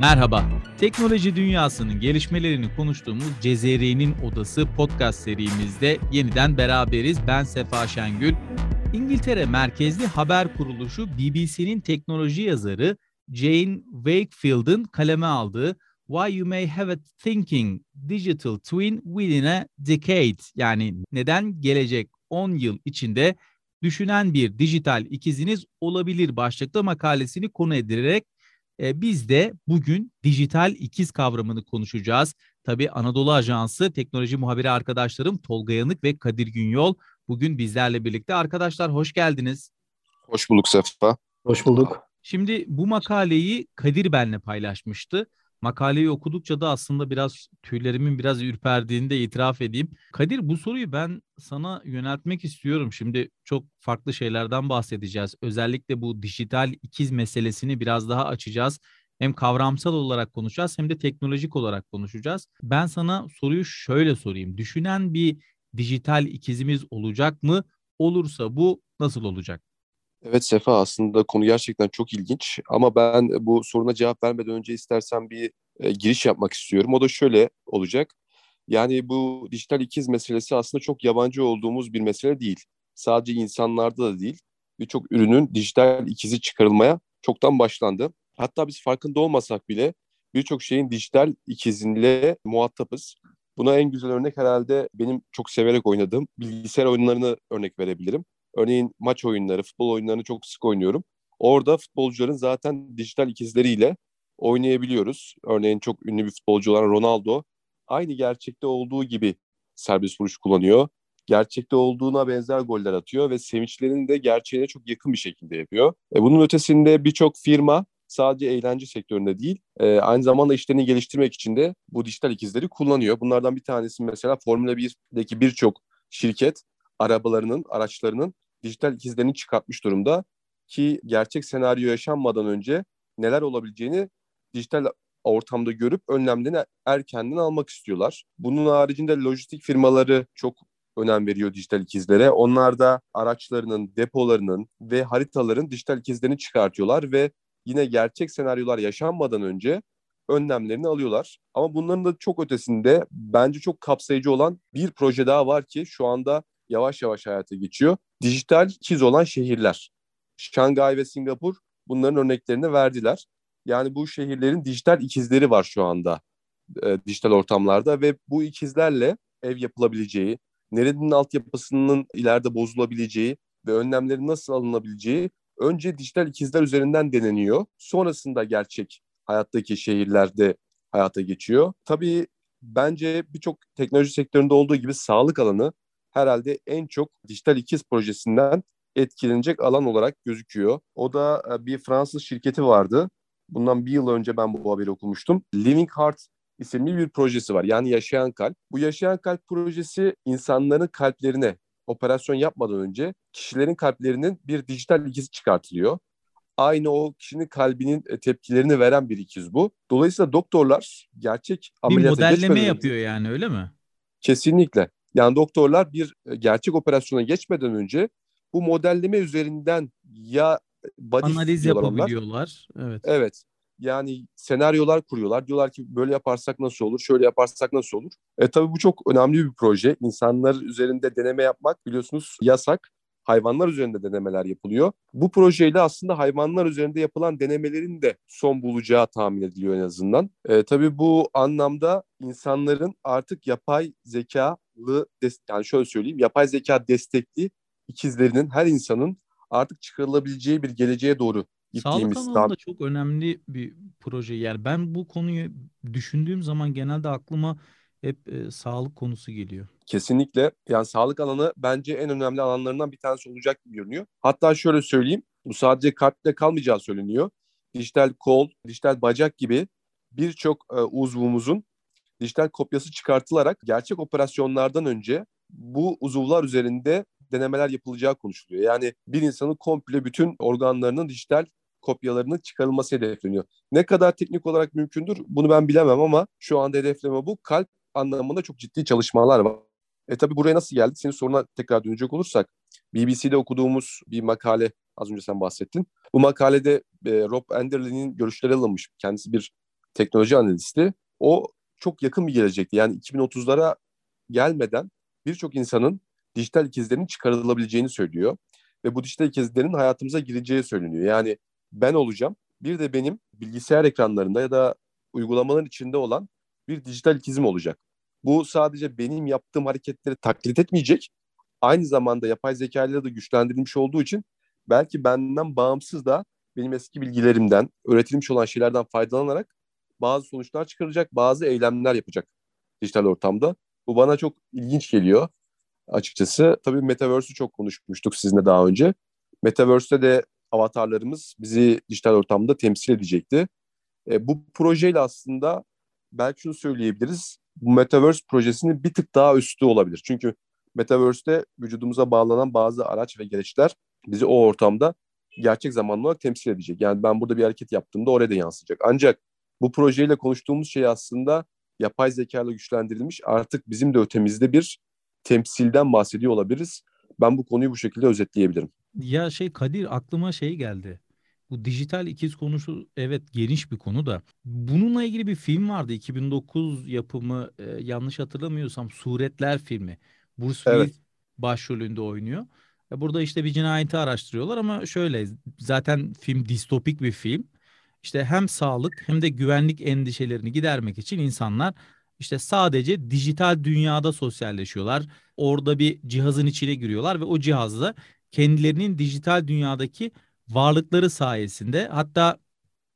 Merhaba. Teknoloji dünyasının gelişmelerini konuştuğumuz Cezeri'nin Odası podcast serimizde yeniden beraberiz. Ben Sefa Şengül. İngiltere merkezli haber kuruluşu BBC'nin teknoloji yazarı Jane Wakefield'ın kaleme aldığı Why You May Have a Thinking Digital Twin Within a Decade yani neden gelecek 10 yıl içinde düşünen bir dijital ikiziniz olabilir başlıklı makalesini konu edilerek e, biz de bugün dijital ikiz kavramını konuşacağız. Tabii Anadolu Ajansı teknoloji muhabiri arkadaşlarım Tolga Yanık ve Kadir Günyol bugün bizlerle birlikte. Arkadaşlar hoş geldiniz. Hoş bulduk Sefa. Hoş bulduk. Şimdi bu makaleyi Kadir benle paylaşmıştı. Makaleyi okudukça da aslında biraz tüylerimin biraz ürperdiğini de itiraf edeyim. Kadir bu soruyu ben sana yöneltmek istiyorum. Şimdi çok farklı şeylerden bahsedeceğiz. Özellikle bu dijital ikiz meselesini biraz daha açacağız. Hem kavramsal olarak konuşacağız hem de teknolojik olarak konuşacağız. Ben sana soruyu şöyle sorayım. Düşünen bir dijital ikizimiz olacak mı? Olursa bu nasıl olacak? Evet Sefa aslında konu gerçekten çok ilginç ama ben bu soruna cevap vermeden önce istersen bir e, giriş yapmak istiyorum. O da şöyle olacak. Yani bu dijital ikiz meselesi aslında çok yabancı olduğumuz bir mesele değil. Sadece insanlarda da değil. Birçok ürünün dijital ikizi çıkarılmaya çoktan başlandı. Hatta biz farkında olmasak bile birçok şeyin dijital ikizinle muhatapız. Buna en güzel örnek herhalde benim çok severek oynadığım bilgisayar oyunlarını örnek verebilirim. Örneğin maç oyunları, futbol oyunlarını çok sık oynuyorum. Orada futbolcuların zaten dijital ikizleriyle oynayabiliyoruz. Örneğin çok ünlü bir futbolcu olan Ronaldo aynı gerçekte olduğu gibi serbest vuruş kullanıyor. Gerçekte olduğuna benzer goller atıyor ve sevinçlerini de gerçeğine çok yakın bir şekilde yapıyor. E bunun ötesinde birçok firma sadece eğlence sektöründe değil, e, aynı zamanda işlerini geliştirmek için de bu dijital ikizleri kullanıyor. Bunlardan bir tanesi mesela Formula 1'deki birçok şirket arabalarının, araçlarının dijital ikizlerini çıkartmış durumda ki gerçek senaryo yaşanmadan önce neler olabileceğini dijital ortamda görüp önlemlerini erkenden almak istiyorlar. Bunun haricinde lojistik firmaları çok önem veriyor dijital ikizlere. Onlar da araçlarının, depolarının ve haritaların dijital ikizlerini çıkartıyorlar ve yine gerçek senaryolar yaşanmadan önce önlemlerini alıyorlar. Ama bunların da çok ötesinde bence çok kapsayıcı olan bir proje daha var ki şu anda yavaş yavaş hayata geçiyor. Dijital ikiz olan şehirler. Şangay ve Singapur bunların örneklerini verdiler. Yani bu şehirlerin dijital ikizleri var şu anda e, dijital ortamlarda ve bu ikizlerle ev yapılabileceği, nerenin altyapısının ileride bozulabileceği ve önlemlerin nasıl alınabileceği önce dijital ikizler üzerinden deneniyor. Sonrasında gerçek hayattaki şehirlerde hayata geçiyor. Tabii bence birçok teknoloji sektöründe olduğu gibi sağlık alanı herhalde en çok dijital ikiz projesinden etkilenecek alan olarak gözüküyor. O da e, bir Fransız şirketi vardı. Bundan bir yıl önce ben bu haberi okumuştum. Living Heart isimli bir projesi var. Yani yaşayan kalp. Bu yaşayan kalp projesi insanların kalplerine operasyon yapmadan önce kişilerin kalplerinin bir dijital ikizi çıkartılıyor. Aynı o kişinin kalbinin e, tepkilerini veren bir ikiz bu. Dolayısıyla doktorlar gerçek ameliyata Bir modelleme yapıyor yani öyle mi? Kesinlikle. Yani doktorlar bir e, gerçek operasyona geçmeden önce bu modelleme üzerinden ya body analiz yapabiliyorlar. Onlar. Evet. Evet. Yani senaryolar kuruyorlar. Diyorlar ki böyle yaparsak nasıl olur, şöyle yaparsak nasıl olur. E tabii bu çok önemli bir proje. İnsanlar üzerinde deneme yapmak biliyorsunuz yasak. Hayvanlar üzerinde denemeler yapılıyor. Bu projeyle aslında hayvanlar üzerinde yapılan denemelerin de son bulacağı tahmin ediliyor en azından. E, tabii bu anlamda insanların artık yapay zekalı, yani şöyle söyleyeyim, yapay zeka destekli ikizlerinin her insanın artık çıkarılabileceği bir geleceğe doğru gittiğimiz. Sağlık alanında çok önemli bir proje. Yani ben bu konuyu düşündüğüm zaman genelde aklıma hep e, sağlık konusu geliyor. Kesinlikle. Yani sağlık alanı bence en önemli alanlarından bir tanesi olacak gibi görünüyor. Hatta şöyle söyleyeyim. Bu sadece kalple kalmayacağı söyleniyor. Dijital kol, dijital bacak gibi birçok e, uzvumuzun dijital kopyası çıkartılarak gerçek operasyonlardan önce bu uzuvlar üzerinde denemeler yapılacağı konuşuluyor. Yani bir insanın komple bütün organlarının dijital kopyalarının çıkarılması hedefleniyor. Ne kadar teknik olarak mümkündür bunu ben bilemem ama şu anda hedefleme bu. Kalp anlamında çok ciddi çalışmalar var. E tabi buraya nasıl geldik? Senin soruna tekrar dönecek olursak BBC'de okuduğumuz bir makale az önce sen bahsettin. Bu makalede e, Rob Enderlin'in görüşleri alınmış. Kendisi bir teknoloji analisti. O çok yakın bir gelecekti. Yani 2030'lara gelmeden birçok insanın dijital ikizlerinin çıkarılabileceğini söylüyor. Ve bu dijital ikizlerin hayatımıza gireceği söyleniyor. Yani ben olacağım. Bir de benim bilgisayar ekranlarında ya da uygulamaların içinde olan bir dijital ikizim olacak. Bu sadece benim yaptığım hareketleri taklit etmeyecek. Aynı zamanda yapay zeka ile de güçlendirilmiş olduğu için belki benden bağımsız da benim eski bilgilerimden, öğretilmiş olan şeylerden faydalanarak bazı sonuçlar çıkaracak, bazı eylemler yapacak dijital ortamda. Bu bana çok ilginç geliyor açıkçası. Tabii Metaverse'ü çok konuşmuştuk sizinle daha önce. Metaverse'te de avatarlarımız bizi dijital ortamda temsil edecekti. E, bu projeyle aslında belki şunu söyleyebiliriz. Bu Metaverse projesinin bir tık daha üstü olabilir. Çünkü Metaverse'te vücudumuza bağlanan bazı araç ve gereçler bizi o ortamda gerçek zamanlı olarak temsil edecek. Yani ben burada bir hareket yaptığımda oraya da yansıyacak. Ancak bu projeyle konuştuğumuz şey aslında yapay zeka ile güçlendirilmiş artık bizim de ötemizde bir temsilden bahsediyor olabiliriz. Ben bu konuyu bu şekilde özetleyebilirim. Ya şey Kadir aklıma şey geldi. Bu dijital ikiz konusu evet geniş bir konu da. Bununla ilgili bir film vardı 2009 yapımı e, yanlış hatırlamıyorsam Suretler filmi. Bruce Willis evet. başrolünde oynuyor. E, burada işte bir cinayeti araştırıyorlar ama şöyle zaten film distopik bir film. İşte hem sağlık hem de güvenlik endişelerini gidermek için insanlar işte sadece dijital dünyada sosyalleşiyorlar. Orada bir cihazın içine giriyorlar ve o cihazla kendilerinin dijital dünyadaki varlıkları sayesinde hatta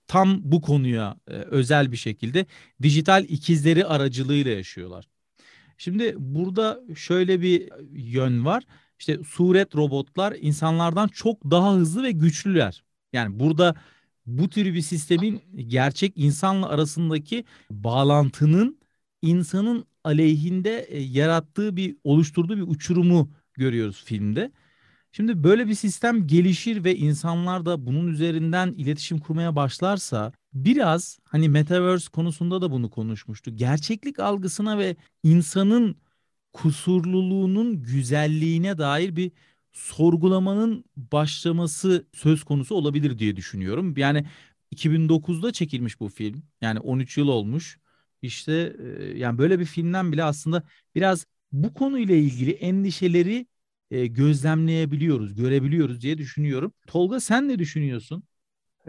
tam bu konuya e, özel bir şekilde dijital ikizleri aracılığıyla yaşıyorlar. Şimdi burada şöyle bir yön var. İşte suret robotlar insanlardan çok daha hızlı ve güçlüler. Yani burada bu tür bir sistemin gerçek insanla arasındaki bağlantının insanın aleyhinde e, yarattığı bir oluşturduğu bir uçurumu görüyoruz filmde. Şimdi böyle bir sistem gelişir ve insanlar da bunun üzerinden iletişim kurmaya başlarsa biraz hani metaverse konusunda da bunu konuşmuştu. Gerçeklik algısına ve insanın kusurluluğunun güzelliğine dair bir sorgulamanın başlaması söz konusu olabilir diye düşünüyorum. Yani 2009'da çekilmiş bu film. Yani 13 yıl olmuş. İşte yani böyle bir filmden bile aslında biraz bu konuyla ilgili endişeleri gözlemleyebiliyoruz, görebiliyoruz diye düşünüyorum. Tolga sen ne düşünüyorsun?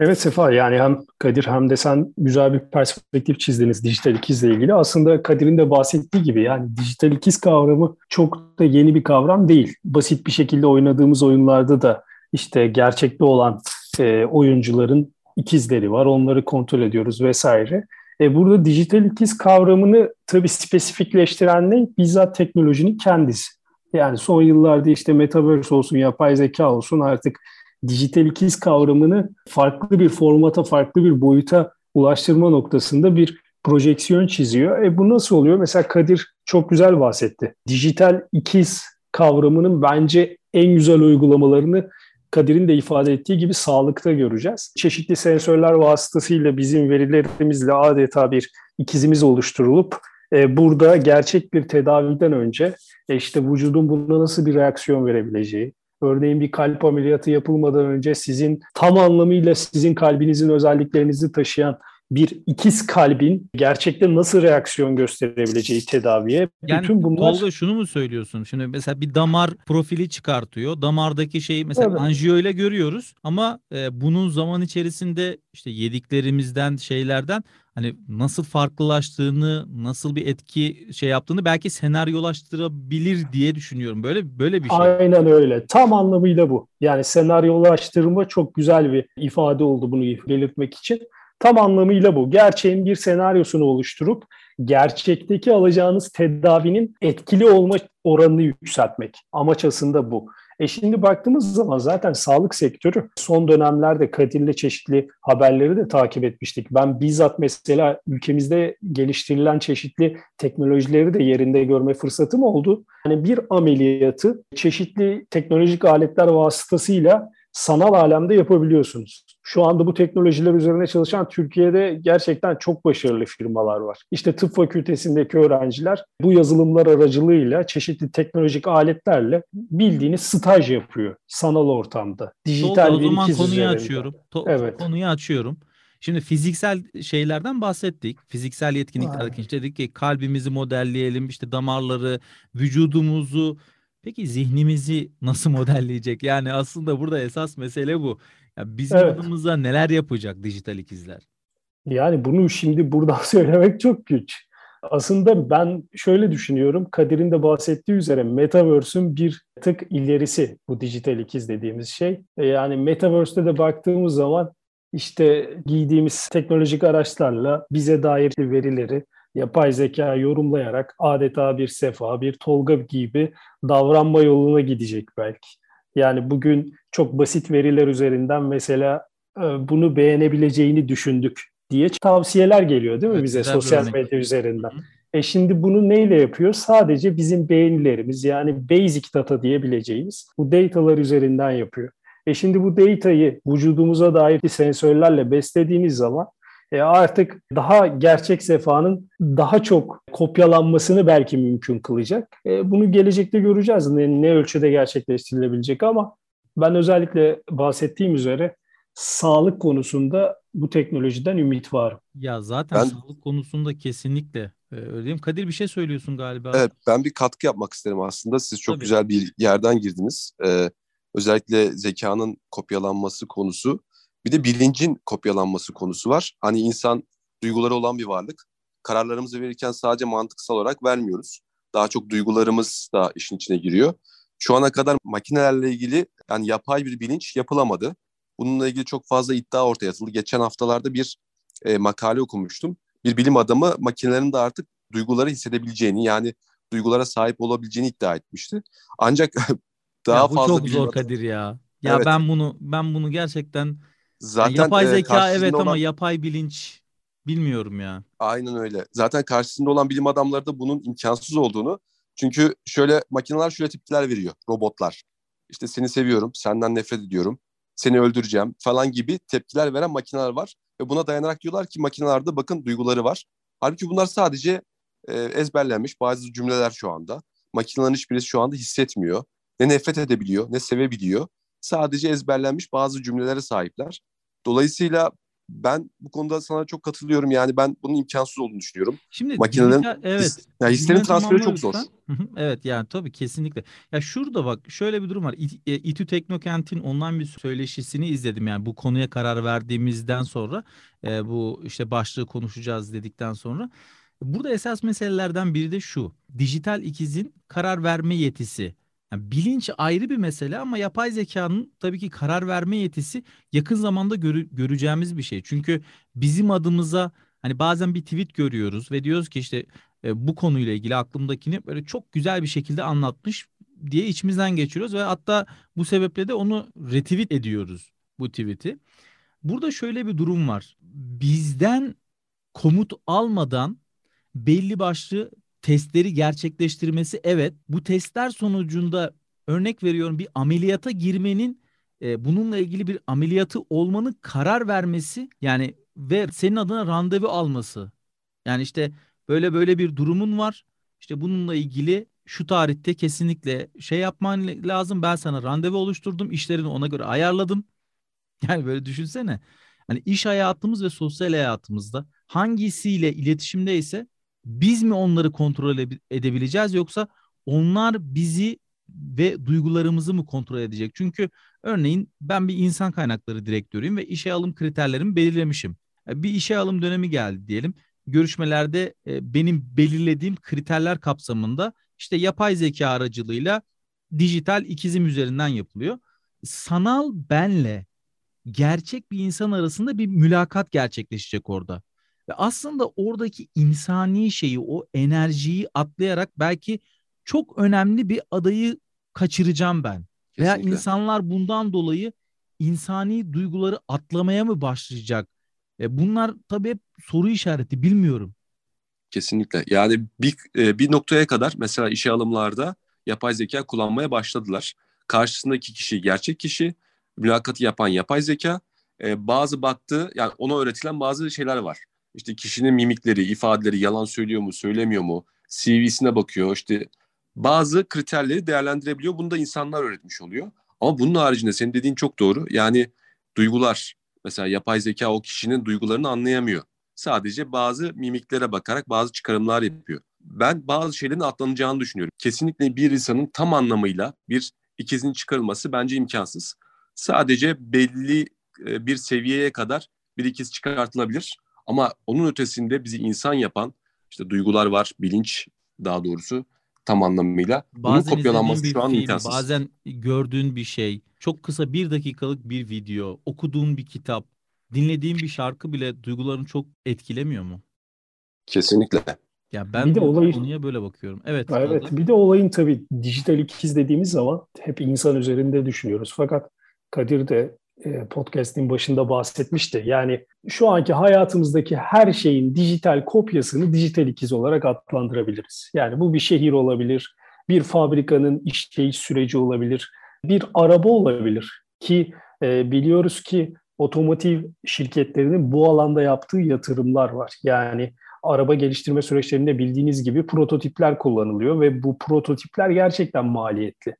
Evet Sefa yani hem Kadir hem de sen güzel bir perspektif çizdiniz dijital ikizle ilgili. Aslında Kadir'in de bahsettiği gibi yani dijital ikiz kavramı çok da yeni bir kavram değil. Basit bir şekilde oynadığımız oyunlarda da işte gerçekte olan e, oyuncuların ikizleri var. Onları kontrol ediyoruz vesaire. E, burada dijital ikiz kavramını tabii spesifikleştiren ne? Bizzat teknolojinin kendisi. Yani son yıllarda işte metaverse olsun, yapay zeka olsun artık dijital ikiz kavramını farklı bir formata, farklı bir boyuta ulaştırma noktasında bir projeksiyon çiziyor. E bu nasıl oluyor? Mesela Kadir çok güzel bahsetti. Dijital ikiz kavramının bence en güzel uygulamalarını Kadir'in de ifade ettiği gibi sağlıkta göreceğiz. Çeşitli sensörler vasıtasıyla bizim verilerimizle adeta bir ikizimiz oluşturulup e, burada gerçek bir tedaviden önce e, işte vücudun buna nasıl bir reaksiyon verebileceği, Örneğin bir kalp ameliyatı yapılmadan önce sizin tam anlamıyla sizin kalbinizin özelliklerinizi taşıyan bir ikiz kalbin gerçekten nasıl reaksiyon gösterebileceği tedaviye. Yani bütün bunlar... Tolga şunu mu söylüyorsun? Şimdi mesela bir damar profili çıkartıyor. Damardaki şeyi mesela evet. anjiyo ile görüyoruz ama e, bunun zaman içerisinde işte yediklerimizden şeylerden hani nasıl farklılaştığını, nasıl bir etki şey yaptığını belki senaryolaştırabilir diye düşünüyorum. Böyle böyle bir şey. Aynen öyle. Tam anlamıyla bu. Yani senaryolaştırma çok güzel bir ifade oldu bunu belirtmek için. Tam anlamıyla bu. Gerçeğin bir senaryosunu oluşturup gerçekteki alacağınız tedavinin etkili olma oranını yükseltmek. Amaç aslında bu. E şimdi baktığımız zaman zaten sağlık sektörü son dönemlerde Kadir'le çeşitli haberleri de takip etmiştik. Ben bizzat mesela ülkemizde geliştirilen çeşitli teknolojileri de yerinde görme fırsatım oldu. Yani bir ameliyatı çeşitli teknolojik aletler vasıtasıyla sanal alemde yapabiliyorsunuz. Şu anda bu teknolojiler üzerine çalışan Türkiye'de gerçekten çok başarılı firmalar var. İşte tıp fakültesindeki öğrenciler bu yazılımlar aracılığıyla çeşitli teknolojik aletlerle bildiğiniz staj yapıyor sanal ortamda. Dijital Doğru, o zaman konuyu üzerinde. açıyorum. To- evet. Konuyu açıyorum. Şimdi fiziksel şeylerden bahsettik. Fiziksel yetkinliklerden işte dedik ki kalbimizi modelleyelim, işte damarları, vücudumuzu. Peki zihnimizi nasıl modelleyecek? Yani aslında burada esas mesele bu. Ya bizim evet. adımıza neler yapacak dijital ikizler? Yani bunu şimdi buradan söylemek çok güç. Aslında ben şöyle düşünüyorum. Kadir'in de bahsettiği üzere Metaverse'ün bir tık ilerisi bu dijital ikiz dediğimiz şey. E, yani Metaverse'de de baktığımız zaman işte giydiğimiz teknolojik araçlarla bize dair verileri yapay zeka yorumlayarak adeta bir sefa, bir tolga gibi davranma yoluna gidecek belki. Yani bugün çok basit veriler üzerinden mesela e, bunu beğenebileceğini düşündük diye tavsiyeler geliyor değil mi evet, bize sosyal medya üzerinden. E şimdi bunu neyle yapıyor? Sadece bizim beğenilerimiz yani basic data diyebileceğimiz bu datalar üzerinden yapıyor. E şimdi bu datayı vücudumuza dair sensörlerle beslediğiniz zaman e artık daha gerçek sefanın daha çok kopyalanmasını belki mümkün kılacak. E bunu gelecekte göreceğiz ne, ne ölçüde gerçekleştirilebilecek ama ben özellikle bahsettiğim üzere sağlık konusunda bu teknolojiden ümit var. Ya zaten ben, sağlık konusunda kesinlikle e, öyle diyeyim. Kadir bir şey söylüyorsun galiba. Evet ben bir katkı yapmak isterim aslında. Siz çok Tabii. güzel bir yerden girdiniz. Ee, özellikle zekanın kopyalanması konusu. Bir de bilincin kopyalanması konusu var. Hani insan duyguları olan bir varlık. Kararlarımızı verirken sadece mantıksal olarak vermiyoruz. Daha çok duygularımız da işin içine giriyor. Şu ana kadar makinelerle ilgili yani yapay bir bilinç yapılamadı. Bununla ilgili çok fazla iddia ortaya atıldı. Geçen haftalarda bir e, makale okumuştum. Bir bilim adamı makinelerin de artık duyguları hissedebileceğini yani duygulara sahip olabileceğini iddia etmişti. Ancak daha ya bu fazla çok zor Kadir ya. Ya evet. ben bunu ben bunu gerçekten Zaten yani yapay zeka e, evet olan... ama yapay bilinç bilmiyorum ya. Aynen öyle. Zaten karşısında olan bilim adamları da bunun imkansız olduğunu çünkü şöyle makineler şöyle tepkiler veriyor robotlar. İşte seni seviyorum, senden nefret ediyorum seni öldüreceğim falan gibi tepkiler veren makineler var. Ve buna dayanarak diyorlar ki makinelerde bakın duyguları var. Halbuki bunlar sadece e, ezberlenmiş bazı cümleler şu anda. Makinelerin hiçbirisi şu anda hissetmiyor. Ne nefret edebiliyor ne sevebiliyor. Sadece ezberlenmiş bazı cümlelere sahipler. Dolayısıyla ben bu konuda sana çok katılıyorum. Yani ben bunun imkansız olduğunu düşünüyorum. Şimdi makinelerin dijital, evet. His, yani hislerin transferi çok zor. evet yani tabii kesinlikle. Ya şurada bak şöyle bir durum var. İ, e, İTÜ Teknokent'in online bir söyleşisini izledim. Yani bu konuya karar verdiğimizden sonra e, bu işte başlığı konuşacağız dedikten sonra. Burada esas meselelerden biri de şu. Dijital ikizin karar verme yetisi. Yani bilinç ayrı bir mesele ama yapay zekanın tabii ki karar verme yetisi yakın zamanda görü- göreceğimiz bir şey. Çünkü bizim adımıza hani bazen bir tweet görüyoruz ve diyoruz ki işte e, bu konuyla ilgili aklımdakini böyle çok güzel bir şekilde anlatmış diye içimizden geçiriyoruz ve hatta bu sebeple de onu retweet ediyoruz bu tweet'i. Burada şöyle bir durum var. Bizden komut almadan belli başlı testleri gerçekleştirmesi evet bu testler sonucunda örnek veriyorum bir ameliyata girmenin e, bununla ilgili bir ameliyatı olmanın karar vermesi yani ve senin adına randevu alması. Yani işte böyle böyle bir durumun var. İşte bununla ilgili şu tarihte kesinlikle şey yapman lazım. Ben sana randevu oluşturdum. işlerini ona göre ayarladım. Yani böyle düşünsene. Hani iş hayatımız ve sosyal hayatımızda hangisiyle iletişimdeyse biz mi onları kontrol edebileceğiz yoksa onlar bizi ve duygularımızı mı kontrol edecek? Çünkü örneğin ben bir insan kaynakları direktörüyüm ve işe alım kriterlerimi belirlemişim. E, bir işe alım dönemi geldi diyelim. Görüşmelerde e, benim belirlediğim kriterler kapsamında işte yapay zeka aracılığıyla dijital ikizim üzerinden yapılıyor. Sanal benle gerçek bir insan arasında bir mülakat gerçekleşecek orada. Ve aslında oradaki insani şeyi, o enerjiyi atlayarak belki çok önemli bir adayı kaçıracağım ben. Kesinlikle. Veya insanlar bundan dolayı insani duyguları atlamaya mı başlayacak? E bunlar tabii hep soru işareti bilmiyorum. Kesinlikle. Yani bir, e, bir noktaya kadar mesela işe alımlarda yapay zeka kullanmaya başladılar. Karşısındaki kişi gerçek kişi, mülakatı yapan yapay zeka, e, bazı baktığı yani ona öğretilen bazı şeyler var. İşte kişinin mimikleri, ifadeleri yalan söylüyor mu, söylemiyor mu? CV'sine bakıyor. İşte bazı kriterleri değerlendirebiliyor. Bunu da insanlar öğretmiş oluyor. Ama bunun haricinde senin dediğin çok doğru. Yani duygular, Mesela yapay zeka o kişinin duygularını anlayamıyor. Sadece bazı mimiklere bakarak bazı çıkarımlar yapıyor. Ben bazı şeylerin atlanacağını düşünüyorum. Kesinlikle bir insanın tam anlamıyla bir ikizin çıkarılması bence imkansız. Sadece belli e, bir seviyeye kadar bir ikiz çıkartılabilir. Ama onun ötesinde bizi insan yapan işte duygular var, bilinç daha doğrusu tam anlamıyla. Bazen Bunun kopyalanması bir şu an film, imkansız. Bazen gördüğün bir şey, çok kısa bir dakikalık bir video, okuduğun bir kitap, dinlediğin bir şarkı bile duygularını çok etkilemiyor mu? Kesinlikle. Ya ben bir de olayı, konuya böyle bakıyorum. Evet. Evet. Bir de olayın tabii dijital ikiz dediğimiz zaman hep insan üzerinde düşünüyoruz. Fakat Kadir de podcast'in başında bahsetmişti. Yani şu anki hayatımızdaki her şeyin dijital kopyasını dijital ikiz olarak adlandırabiliriz. Yani bu bir şehir olabilir, bir fabrikanın işleyiş süreci olabilir, bir araba olabilir ki e, biliyoruz ki otomotiv şirketlerinin bu alanda yaptığı yatırımlar var. Yani araba geliştirme süreçlerinde bildiğiniz gibi prototipler kullanılıyor ve bu prototipler gerçekten maliyetli.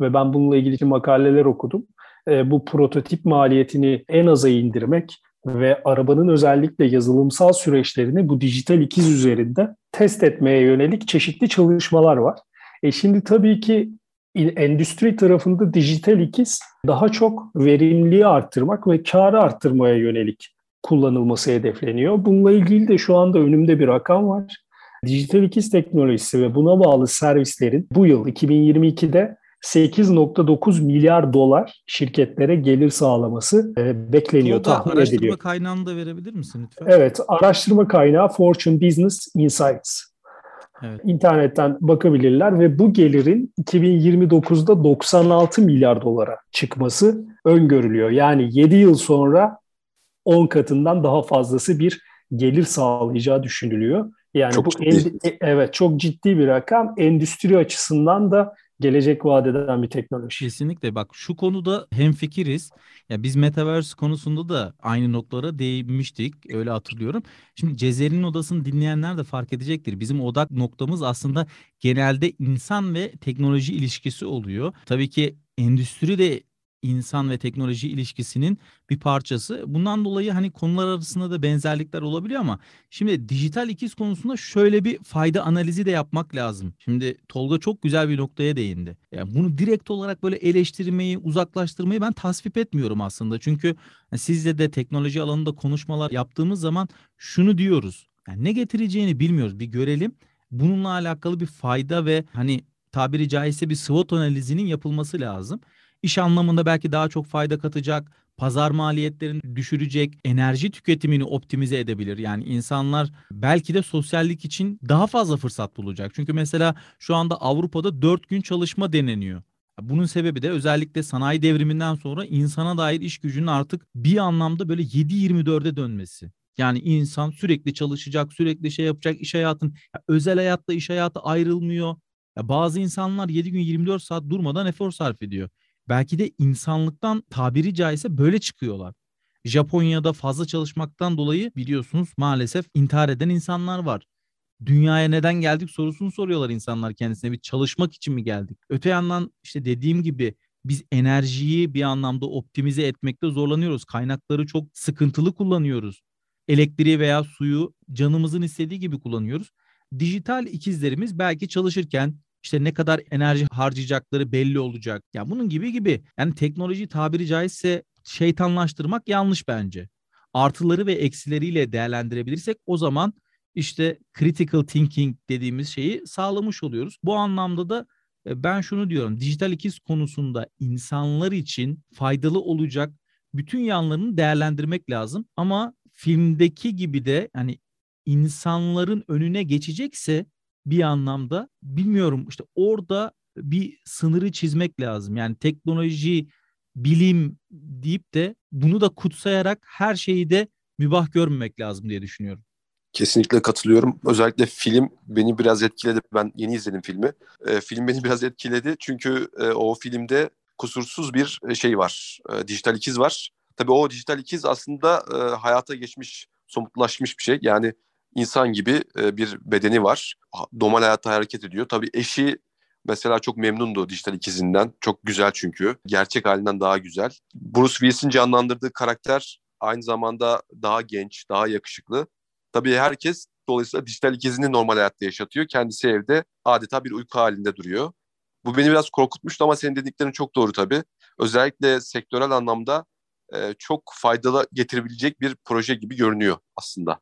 Ve ben bununla ilgili makaleler okudum. E, bu prototip maliyetini en aza indirmek ve arabanın özellikle yazılımsal süreçlerini bu dijital ikiz üzerinde test etmeye yönelik çeşitli çalışmalar var. E şimdi tabii ki endüstri tarafında dijital ikiz daha çok verimliliği arttırmak ve karı arttırmaya yönelik kullanılması hedefleniyor. Bununla ilgili de şu anda önümde bir rakam var. Dijital ikiz teknolojisi ve buna bağlı servislerin bu yıl 2022'de 8.9 milyar dolar şirketlere gelir sağlaması e, bekleniyor, Burada tahmin araştırma ediliyor. Araştırma kaynağını da verebilir misin lütfen? Evet, araştırma kaynağı Fortune Business Insights. Evet. İnternetten bakabilirler ve bu gelirin 2029'da 96 milyar dolara çıkması öngörülüyor. Yani 7 yıl sonra 10 katından daha fazlası bir gelir sağlayacağı düşünülüyor. Yani çok bu ciddi. En, evet çok ciddi bir rakam. Endüstri açısından da gelecek vadeden bir teknoloji. Kesinlikle bak şu konuda hemfikiriz. Ya biz metaverse konusunda da aynı noktalara değinmiştik. Öyle hatırlıyorum. Şimdi Cezer'in odasını dinleyenler de fark edecektir. Bizim odak noktamız aslında genelde insan ve teknoloji ilişkisi oluyor. Tabii ki endüstri de insan ve teknoloji ilişkisinin bir parçası. Bundan dolayı hani konular arasında da benzerlikler olabiliyor ama şimdi dijital ikiz konusunda şöyle bir fayda analizi de yapmak lazım. Şimdi Tolga çok güzel bir noktaya değindi. Yani bunu direkt olarak böyle eleştirmeyi, uzaklaştırmayı ben tasvip etmiyorum aslında. Çünkü sizle de teknoloji alanında konuşmalar yaptığımız zaman şunu diyoruz. Yani ne getireceğini bilmiyoruz. Bir görelim. Bununla alakalı bir fayda ve hani tabiri caizse bir SWOT analizinin yapılması lazım iş anlamında belki daha çok fayda katacak, pazar maliyetlerini düşürecek, enerji tüketimini optimize edebilir. Yani insanlar belki de sosyallik için daha fazla fırsat bulacak. Çünkü mesela şu anda Avrupa'da 4 gün çalışma deneniyor. Bunun sebebi de özellikle sanayi devriminden sonra insana dair iş gücünün artık bir anlamda böyle 7-24'e dönmesi. Yani insan sürekli çalışacak, sürekli şey yapacak, iş hayatın özel hayatla iş hayatı ayrılmıyor. Bazı insanlar 7 gün 24 saat durmadan efor sarf ediyor belki de insanlıktan tabiri caizse böyle çıkıyorlar. Japonya'da fazla çalışmaktan dolayı biliyorsunuz maalesef intihar eden insanlar var. Dünyaya neden geldik sorusunu soruyorlar insanlar kendisine. Bir çalışmak için mi geldik? Öte yandan işte dediğim gibi biz enerjiyi bir anlamda optimize etmekte zorlanıyoruz. Kaynakları çok sıkıntılı kullanıyoruz. Elektriği veya suyu canımızın istediği gibi kullanıyoruz. Dijital ikizlerimiz belki çalışırken işte ne kadar enerji harcayacakları belli olacak. Ya yani bunun gibi gibi. Yani teknoloji tabiri caizse şeytanlaştırmak yanlış bence. Artıları ve eksileriyle değerlendirebilirsek o zaman işte critical thinking dediğimiz şeyi sağlamış oluyoruz. Bu anlamda da e, ben şunu diyorum. Dijital ikiz konusunda insanlar için faydalı olacak bütün yanlarını değerlendirmek lazım. Ama filmdeki gibi de hani insanların önüne geçecekse bir anlamda bilmiyorum işte orada bir sınırı çizmek lazım. Yani teknoloji, bilim deyip de bunu da kutsayarak her şeyi de mübah görmemek lazım diye düşünüyorum. Kesinlikle katılıyorum. Özellikle film beni biraz etkiledi. Ben yeni izledim filmi. E, film beni biraz etkiledi çünkü e, o filmde kusursuz bir e, şey var. E, dijital ikiz var. Tabii o dijital ikiz aslında e, hayata geçmiş, somutlaşmış bir şey. Yani insan gibi e, bir bedeni var. Normal hayatta hareket ediyor. Tabii eşi mesela çok memnundu dijital ikizinden. Çok güzel çünkü. Gerçek halinden daha güzel. Bruce Willis'in canlandırdığı karakter Aynı zamanda daha genç, daha yakışıklı. Tabii herkes dolayısıyla dijital ikizini normal hayatta yaşatıyor. Kendisi evde adeta bir uyku halinde duruyor. Bu beni biraz korkutmuştu ama senin dediklerin çok doğru tabii. Özellikle sektörel anlamda e, çok faydalı getirebilecek bir proje gibi görünüyor aslında.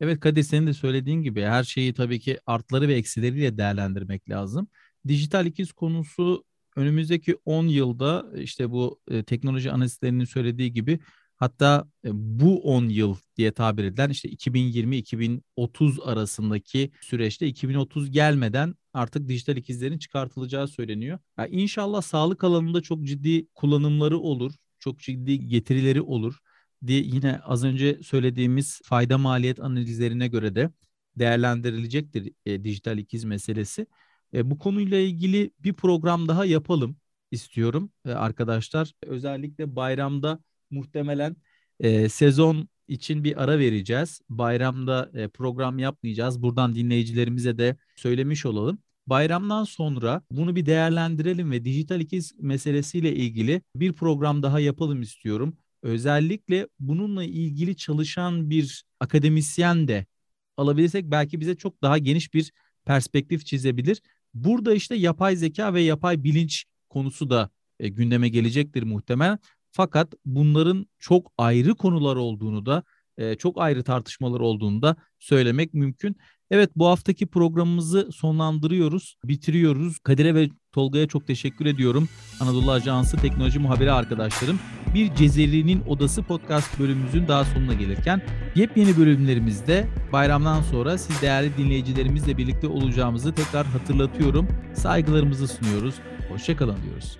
Evet Kadir senin de söylediğin gibi her şeyi tabii ki artları ve eksileriyle değerlendirmek lazım. Dijital ikiz konusu önümüzdeki 10 yılda işte bu e, teknoloji analistlerinin söylediği gibi hatta e, bu 10 yıl diye tabir edilen işte 2020-2030 arasındaki süreçte 2030 gelmeden artık dijital ikizlerin çıkartılacağı söyleniyor. Yani inşallah sağlık alanında çok ciddi kullanımları olur, çok ciddi getirileri olur diye yine az önce söylediğimiz fayda maliyet analizlerine göre de değerlendirilecektir e, dijital ikiz meselesi. E, bu konuyla ilgili bir program daha yapalım istiyorum e, arkadaşlar. Özellikle bayramda muhtemelen e, sezon için bir ara vereceğiz. Bayramda e, program yapmayacağız. Buradan dinleyicilerimize de söylemiş olalım. Bayramdan sonra bunu bir değerlendirelim ve dijital ikiz meselesiyle ilgili bir program daha yapalım istiyorum. Özellikle bununla ilgili çalışan bir akademisyen de alabilirsek belki bize çok daha geniş bir perspektif çizebilir. Burada işte yapay zeka ve yapay bilinç konusu da e, gündeme gelecektir muhtemelen. Fakat bunların çok ayrı konular olduğunu da e, çok ayrı tartışmalar olduğunu da söylemek mümkün. Evet bu haftaki programımızı sonlandırıyoruz, bitiriyoruz. Kadir'e ve Tolga'ya çok teşekkür ediyorum. Anadolu Ajansı teknoloji muhabiri arkadaşlarım. Bir Cezeri'nin Odası podcast bölümümüzün daha sonuna gelirken yepyeni bölümlerimizde bayramdan sonra siz değerli dinleyicilerimizle birlikte olacağımızı tekrar hatırlatıyorum. Saygılarımızı sunuyoruz. Hoşçakalın diyoruz.